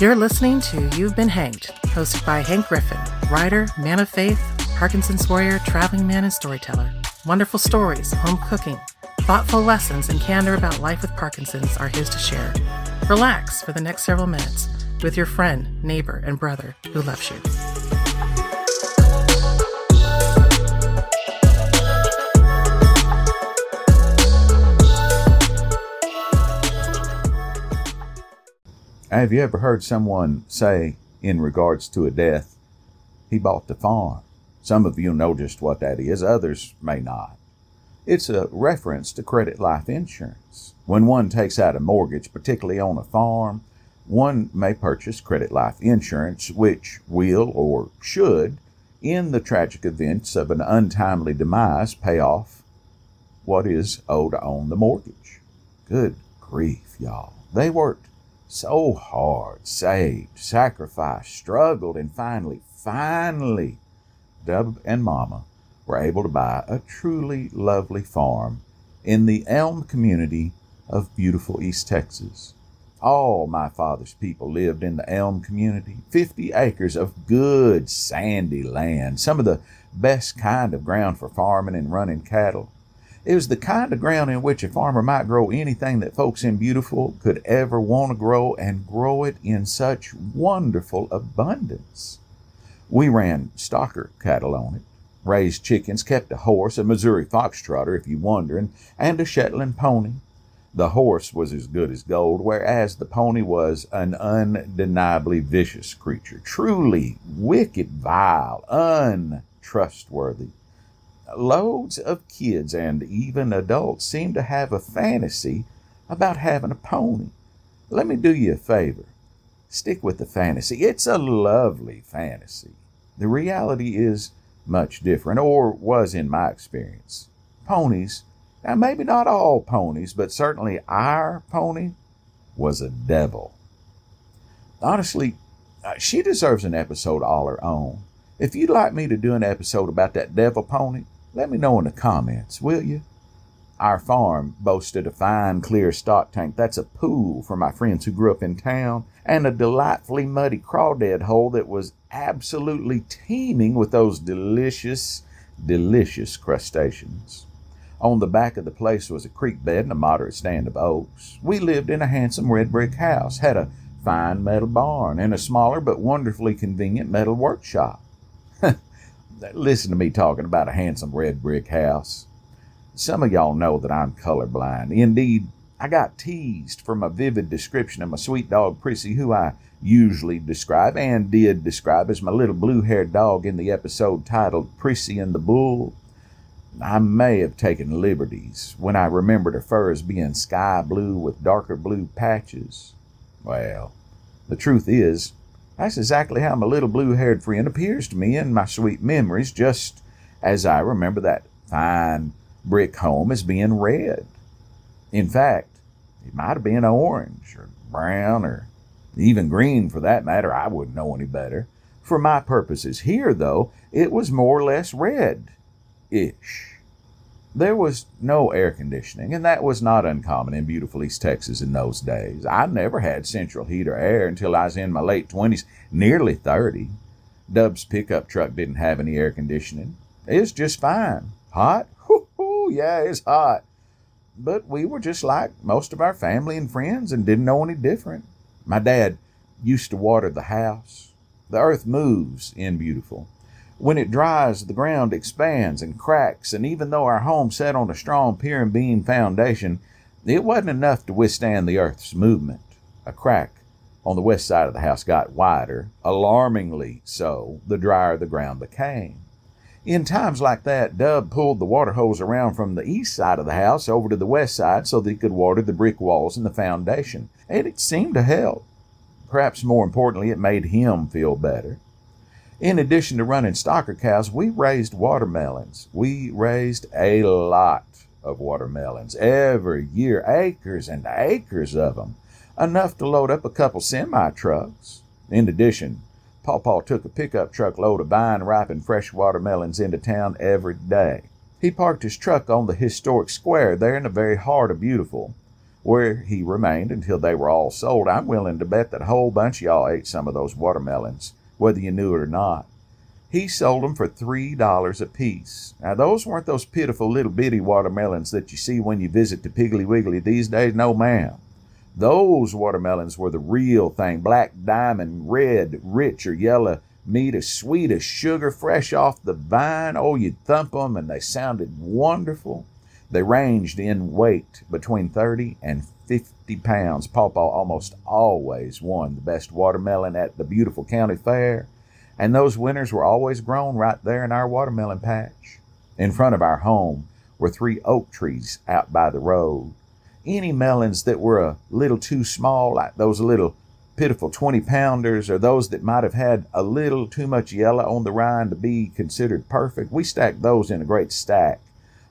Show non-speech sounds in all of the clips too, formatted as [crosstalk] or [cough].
You're listening to You've Been Hanked, hosted by Hank Griffin, writer, man of faith, Parkinson's warrior, traveling man, and storyteller. Wonderful stories, home cooking, thoughtful lessons, and candor about life with Parkinson's are his to share. Relax for the next several minutes with your friend, neighbor, and brother who loves you. Have you ever heard someone say, in regards to a death, he bought the farm? Some of you know just what that is, others may not. It's a reference to credit life insurance. When one takes out a mortgage, particularly on a farm, one may purchase credit life insurance, which will or should, in the tragic events of an untimely demise, pay off what is owed on the mortgage. Good grief, y'all. They worked so hard, saved, sacrificed, struggled, and finally, finally, Dub and Mama were able to buy a truly lovely farm in the Elm community of beautiful East Texas. All my father's people lived in the Elm community, 50 acres of good sandy land, some of the best kind of ground for farming and running cattle. It was the kind of ground in which a farmer might grow anything that folks in Beautiful could ever want to grow and grow it in such wonderful abundance. We ran stocker cattle on it, raised chickens, kept a horse, a Missouri foxtrotter, if you're wondering, and a Shetland pony. The horse was as good as gold, whereas the pony was an undeniably vicious creature, truly wicked, vile, untrustworthy loads of kids and even adults seem to have a fantasy about having a pony. Let me do you a favor. Stick with the fantasy. It's a lovely fantasy. The reality is much different, or was in my experience. Ponies, now maybe not all ponies, but certainly our pony was a devil. Honestly, uh, she deserves an episode all her own. If you'd like me to do an episode about that devil pony, let me know in the comments, will you? Our farm boasted a fine, clear stock tank. That's a pool for my friends who grew up in town, and a delightfully muddy crawdad hole that was absolutely teeming with those delicious, delicious crustaceans. On the back of the place was a creek bed and a moderate stand of oaks. We lived in a handsome red brick house, had a fine metal barn, and a smaller but wonderfully convenient metal workshop. Listen to me talking about a handsome red brick house. Some of y'all know that I'm colorblind. Indeed, I got teased from a vivid description of my sweet dog Prissy, who I usually describe and did describe as my little blue haired dog in the episode titled Prissy and the Bull. I may have taken liberties when I remembered her fur as being sky blue with darker blue patches. Well, the truth is, that's exactly how my little blue haired friend appears to me in my sweet memories, just as I remember that fine brick home as being red. In fact, it might have been orange or brown or even green for that matter. I wouldn't know any better. For my purposes here, though, it was more or less red ish. There was no air conditioning, and that was not uncommon in beautiful East Texas in those days. I never had central heat or air until I was in my late 20s, nearly 30. Dub's pickup truck didn't have any air conditioning. It's just fine. Hot? [laughs] Whoo, hoo, yeah, it's hot. But we were just like most of our family and friends and didn't know any different. My dad used to water the house. The earth moves in beautiful. When it dries, the ground expands and cracks, and even though our home sat on a strong pier and beam foundation, it wasn't enough to withstand the earth's movement. A crack on the west side of the house got wider, alarmingly so, the drier the ground became. In times like that, Dub pulled the water hose around from the east side of the house over to the west side so that he could water the brick walls and the foundation, and it seemed to help. Perhaps more importantly, it made him feel better. In addition to running stocker cows, we raised watermelons. We raised a lot of watermelons every year, acres and acres of them, enough to load up a couple semi trucks. In addition, Paw took a pickup truck load of vine ripened fresh watermelons into town every day. He parked his truck on the historic square there in the very heart of Beautiful. where he remained until they were all sold. I'm willing to bet that a whole bunch of y'all ate some of those watermelons, whether you knew it or not. He sold them for $3 a piece. Now, those weren't those pitiful little bitty watermelons that you see when you visit the Piggly Wiggly these days. No, ma'am. Those watermelons were the real thing black diamond, red, rich, or yellow meat as sweet as sugar, fresh off the vine. Oh, you'd thump them and they sounded wonderful. They ranged in weight between 30 and 50 pounds. Pawpaw almost always won the best watermelon at the beautiful county fair, and those winners were always grown right there in our watermelon patch. In front of our home were three oak trees out by the road. Any melons that were a little too small, like those little pitiful 20 pounders, or those that might have had a little too much yellow on the rind to be considered perfect, we stacked those in a great stack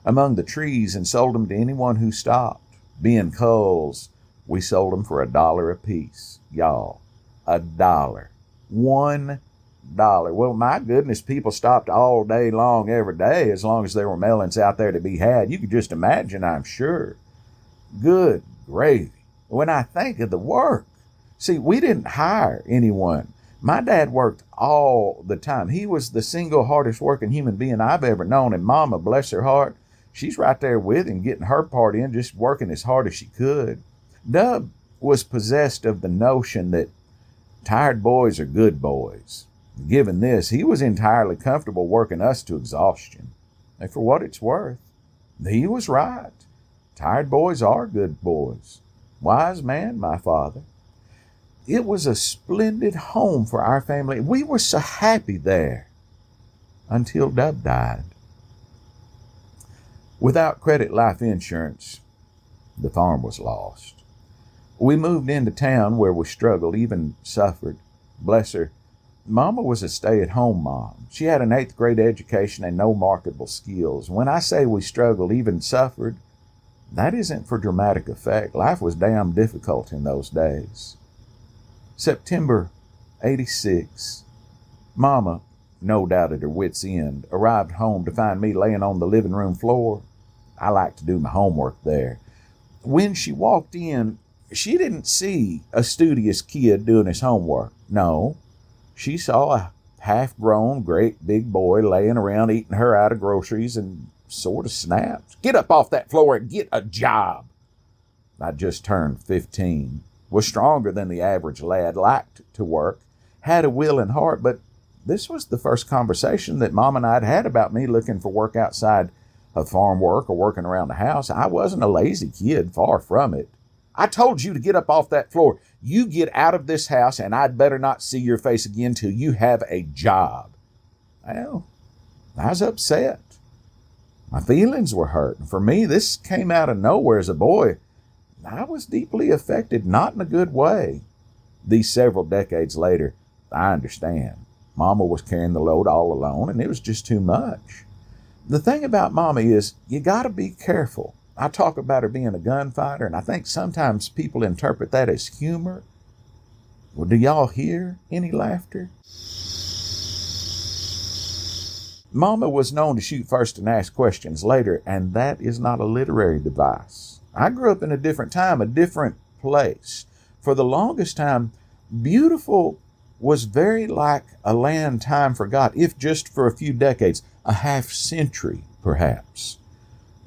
among the trees and sold them to anyone who stopped. Being culls, we sold them for a dollar apiece. Y'all, a dollar. One dollar. Well, my goodness, people stopped all day long every day as long as there were melons out there to be had. You could just imagine, I'm sure. Good gravy. When I think of the work, see, we didn't hire anyone. My dad worked all the time. He was the single hardest working human being I've ever known. And Mama, bless her heart, she's right there with him, getting her part in, just working as hard as she could. Dub was possessed of the notion that tired boys are good boys. Given this, he was entirely comfortable working us to exhaustion. And for what it's worth, he was right. Tired boys are good boys. Wise man, my father. It was a splendid home for our family. We were so happy there until Dub died. Without credit life insurance, the farm was lost. We moved into town where we struggled, even suffered. Bless her, Mama was a stay at home mom. She had an eighth grade education and no marketable skills. When I say we struggled, even suffered, that isn't for dramatic effect. Life was damn difficult in those days. September 86. Mama, no doubt at her wits' end, arrived home to find me laying on the living room floor. I like to do my homework there. When she walked in, she didn't see a studious kid doing his homework. No, she saw a half grown, great big boy laying around eating her out of groceries and sort of snapped. Get up off that floor and get a job. I just turned 15, was stronger than the average lad, liked to work, had a will and heart, but this was the first conversation that Mom and I'd had about me looking for work outside of farm work or working around the house. I wasn't a lazy kid, far from it. I told you to get up off that floor. You get out of this house, and I'd better not see your face again till you have a job. Well, I was upset. My feelings were hurt. And for me, this came out of nowhere as a boy. I was deeply affected, not in a good way. These several decades later, I understand. Mama was carrying the load all alone, and it was just too much. The thing about Mama is you got to be careful. I talk about her being a gunfighter, and I think sometimes people interpret that as humor. Well, do y'all hear any laughter? Mama was known to shoot first and ask questions later, and that is not a literary device. I grew up in a different time, a different place. For the longest time, beautiful was very like a land time forgot, if just for a few decades a half century, perhaps.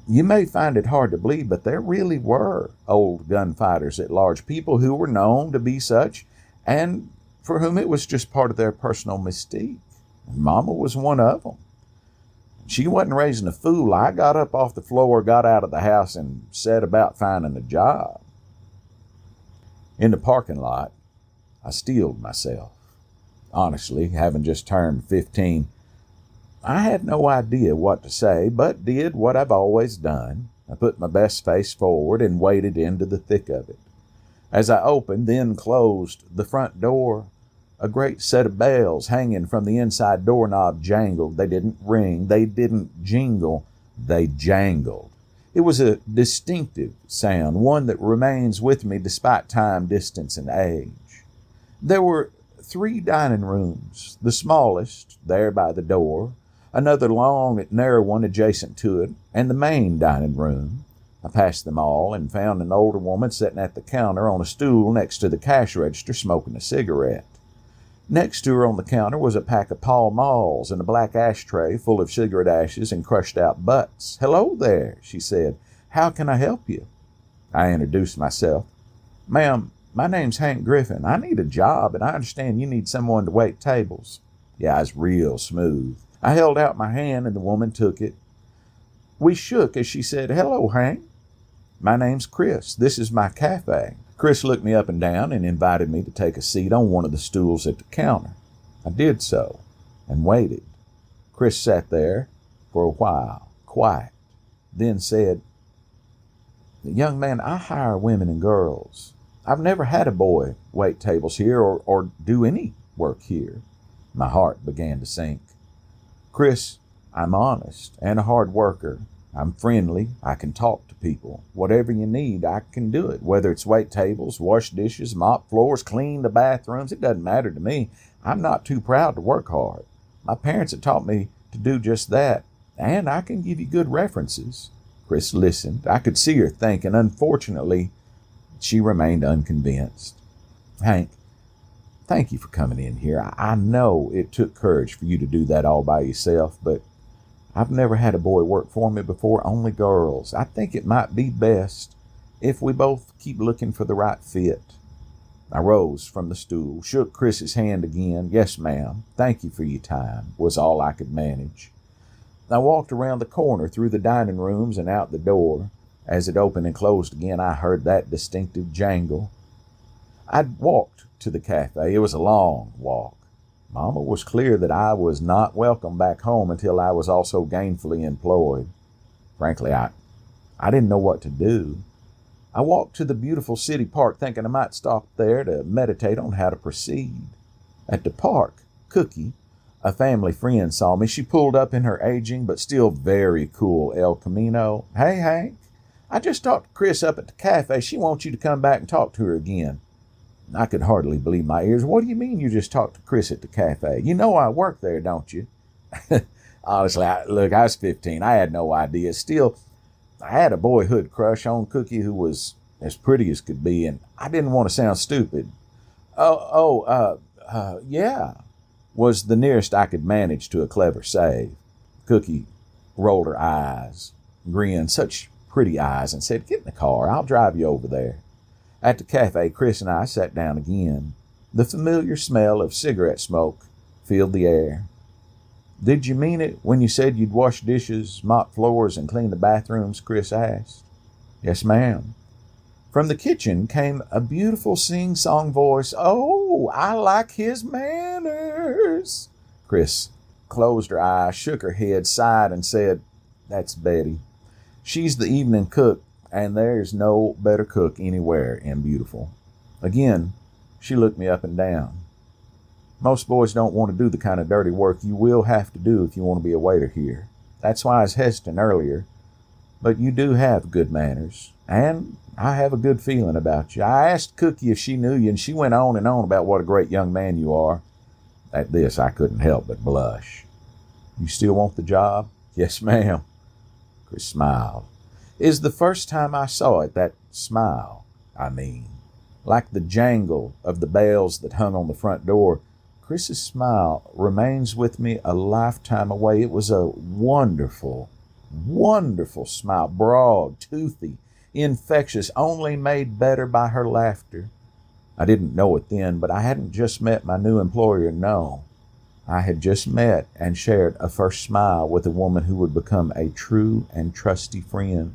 You may find it hard to believe, but there really were old gunfighters at large, people who were known to be such, and for whom it was just part of their personal mystique. Mama was one of them. She wasn't raising a fool. I got up off the floor, got out of the house, and set about finding a job. In the parking lot, I steeled myself. Honestly, having just turned 15, I had no idea what to say, but did what I've always done. I put my best face forward and waded into the thick of it. As I opened, then closed the front door, a great set of bells hanging from the inside doorknob jangled. They didn't ring, they didn't jingle, they jangled. It was a distinctive sound, one that remains with me despite time, distance, and age. There were three dining rooms, the smallest, there by the door, another long and narrow one adjacent to it, and the main dining room, I passed them all and found an older woman sitting at the counter on a stool next to the cash register smoking a cigarette. Next to her on the counter was a pack of Pall Malls and a black ashtray full of cigarette ashes and crushed out butts. Hello there, she said. How can I help you? I introduced myself. Ma'am, my name's Hank Griffin. I need a job, and I understand you need someone to wait tables. Yeah, I was real smooth. I held out my hand, and the woman took it. We shook as she said, Hello, Hank. My name's Chris. This is my cafe. Chris looked me up and down and invited me to take a seat on one of the stools at the counter. I did so and waited. Chris sat there for a while, quiet, then said, Young man, I hire women and girls. I've never had a boy wait tables here or, or do any work here. My heart began to sink. Chris, I'm honest and a hard worker. I'm friendly. I can talk to people. Whatever you need, I can do it. Whether it's wait tables, wash dishes, mop floors, clean the bathrooms, it doesn't matter to me. I'm not too proud to work hard. My parents have taught me to do just that, and I can give you good references. Chris listened. I could see her thinking. Unfortunately, she remained unconvinced. Hank, thank you for coming in here. I know it took courage for you to do that all by yourself, but I've never had a boy work for me before, only girls. I think it might be best if we both keep looking for the right fit. I rose from the stool, shook Chris's hand again. Yes, ma'am. Thank you for your time, was all I could manage. I walked around the corner through the dining rooms and out the door. As it opened and closed again, I heard that distinctive jangle. I'd walked to the cafe. It was a long walk. Mama was clear that I was not welcome back home until I was also gainfully employed. Frankly, I, I didn't know what to do. I walked to the beautiful city park thinking I might stop there to meditate on how to proceed. At the park, Cookie, a family friend, saw me. She pulled up in her aging but still very cool El Camino. Hey, Hank, I just talked to Chris up at the cafe. She wants you to come back and talk to her again. I could hardly believe my ears. What do you mean you just talked to Chris at the cafe? You know I work there, don't you? [laughs] Honestly, I, look, I was 15. I had no idea. Still, I had a boyhood crush on Cookie who was as pretty as could be, and I didn't want to sound stupid. Oh, oh, uh, uh, yeah, was the nearest I could manage to a clever save. Cookie rolled her eyes, grinned, such pretty eyes, and said, Get in the car. I'll drive you over there. At the cafe, Chris and I sat down again. The familiar smell of cigarette smoke filled the air. Did you mean it when you said you'd wash dishes, mop floors, and clean the bathrooms? Chris asked. Yes, ma'am. From the kitchen came a beautiful sing song voice. Oh, I like his manners. Chris closed her eyes, shook her head, sighed, and said, That's Betty. She's the evening cook, and there's no better cook anywhere in Beautiful. Again, she looked me up and down. Most boys don't want to do the kind of dirty work you will have to do if you want to be a waiter here. That's why I was hesitant earlier. But you do have good manners, and I have a good feeling about you. I asked Cookie if she knew you, and she went on and on about what a great young man you are. At this, I couldn't help but blush. You still want the job? Yes, ma'am. Chris smiled. Is the first time I saw it, that smile, I mean. Like the jangle of the bells that hung on the front door, Chris's smile remains with me a lifetime away. It was a wonderful, wonderful smile, broad, toothy, infectious, only made better by her laughter. I didn't know it then, but I hadn't just met my new employer, no. I had just met and shared a first smile with a woman who would become a true and trusty friend.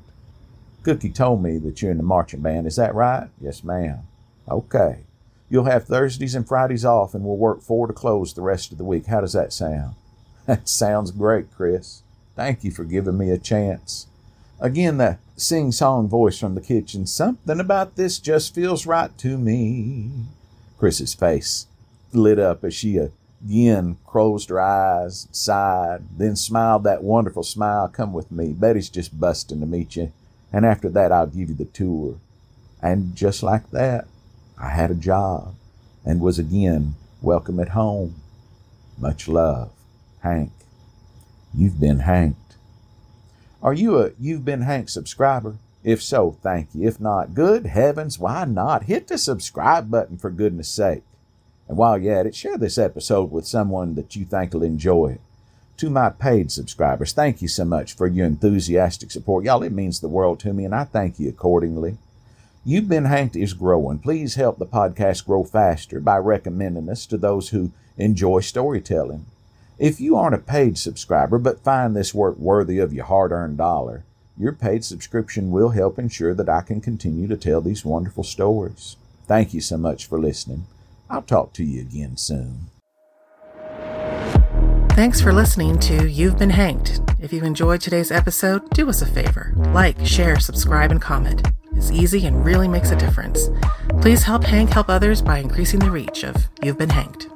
Cookie told me that you're in the marching band. Is that right? Yes, ma'am. Okay. You'll have Thursdays and Fridays off, and we'll work four to close the rest of the week. How does that sound? [laughs] That sounds great, Chris. Thank you for giving me a chance. Again, the sing song voice from the kitchen. Something about this just feels right to me. Chris's face lit up as she uh, again closed her eyes, sighed, then smiled that wonderful smile. Come with me. Betty's just busting to meet you. And after that, I'll give you the tour. And just like that, I had a job and was again welcome at home. Much love, Hank. You've been hanked. Are you a You've Been Hank subscriber? If so, thank you. If not, good heavens, why not? Hit the subscribe button for goodness sake. And while you're at it, share this episode with someone that you think will enjoy it. To my paid subscribers, thank you so much for your enthusiastic support. Y'all, it means the world to me, and I thank you accordingly. You've Been Hanked is growing. Please help the podcast grow faster by recommending us to those who enjoy storytelling. If you aren't a paid subscriber but find this work worthy of your hard earned dollar, your paid subscription will help ensure that I can continue to tell these wonderful stories. Thank you so much for listening. I'll talk to you again soon. Thanks for listening to You've Been Hanked. If you enjoyed today's episode, do us a favor like, share, subscribe, and comment. It's easy and really makes a difference. Please help Hank help others by increasing the reach of You've Been Hanked.